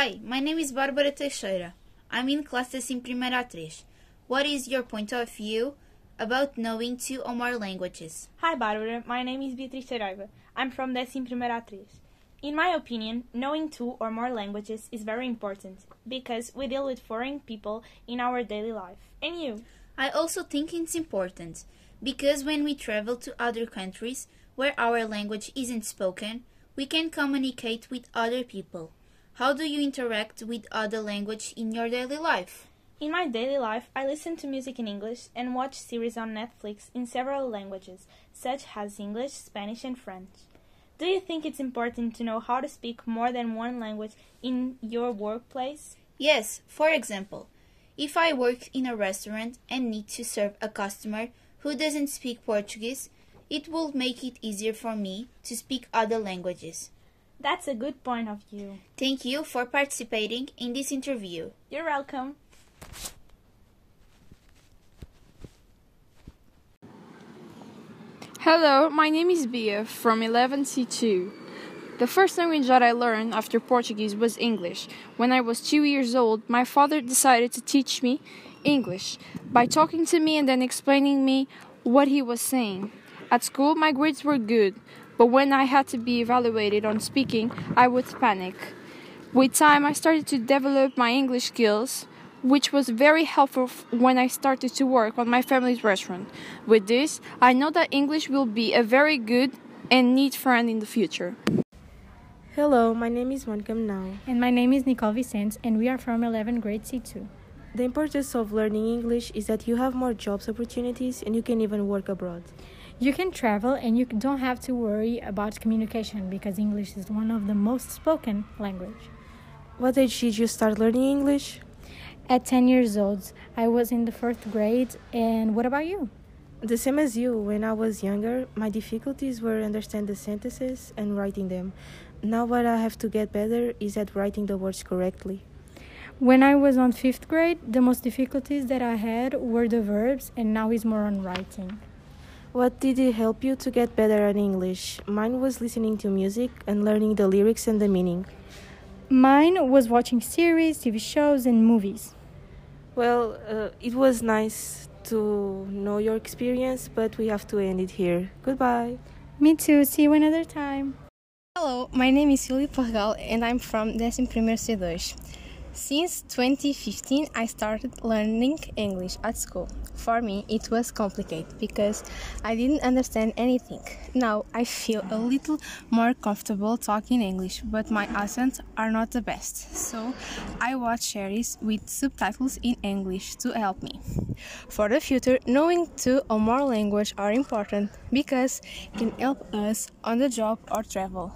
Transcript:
Hi, my name is Bárbara Teixeira. I'm in classes in Primeira 3. What is your point of view about knowing two or more languages? Hi, Bárbara. My name is Beatriz Saraiva. I'm from Décimo Primeira 3. In my opinion, knowing two or more languages is very important because we deal with foreign people in our daily life. And you? I also think it's important because when we travel to other countries where our language isn't spoken, we can communicate with other people. How do you interact with other language in your daily life? In my daily life, I listen to music in English and watch series on Netflix in several languages, such as English, Spanish, and French. Do you think it's important to know how to speak more than one language in your workplace? Yes, for example, if I work in a restaurant and need to serve a customer who doesn't speak Portuguese, it will make it easier for me to speak other languages. That's a good point of view. Thank you for participating in this interview. You're welcome. Hello, my name is Bia from 11C2. The first language that I learned after Portuguese was English. When I was two years old, my father decided to teach me English by talking to me and then explaining me what he was saying. At school, my grades were good, but when I had to be evaluated on speaking, I would panic. With time, I started to develop my English skills, which was very helpful when I started to work on my family's restaurant. With this, I know that English will be a very good and neat friend in the future. Hello, my name is Monica Now. And my name is Nicole Vicente, and we are from 11th grade C2. The importance of learning English is that you have more jobs opportunities and you can even work abroad. You can travel and you don't have to worry about communication because English is one of the most spoken language. What age did you start learning English? At 10 years old, I was in the fourth grade. And what about you? The same as you. When I was younger, my difficulties were understand the sentences and writing them. Now what I have to get better is at writing the words correctly. When I was on fifth grade, the most difficulties that I had were the verbs, and now is more on writing. What did it help you to get better at English? Mine was listening to music and learning the lyrics and the meaning. Mine was watching series, TV shows, and movies. Well, uh, it was nice to know your experience, but we have to end it here. Goodbye. Me too. See you another time. Hello, my name is Filipe Pargal and I'm from 11 C2. Since 2015, I started learning English at school. For me, it was complicated because I didn't understand anything. Now I feel a little more comfortable talking English, but my accents are not the best. So I watch series with subtitles in English to help me. For the future, knowing two or more languages are important because it can help us on the job or travel.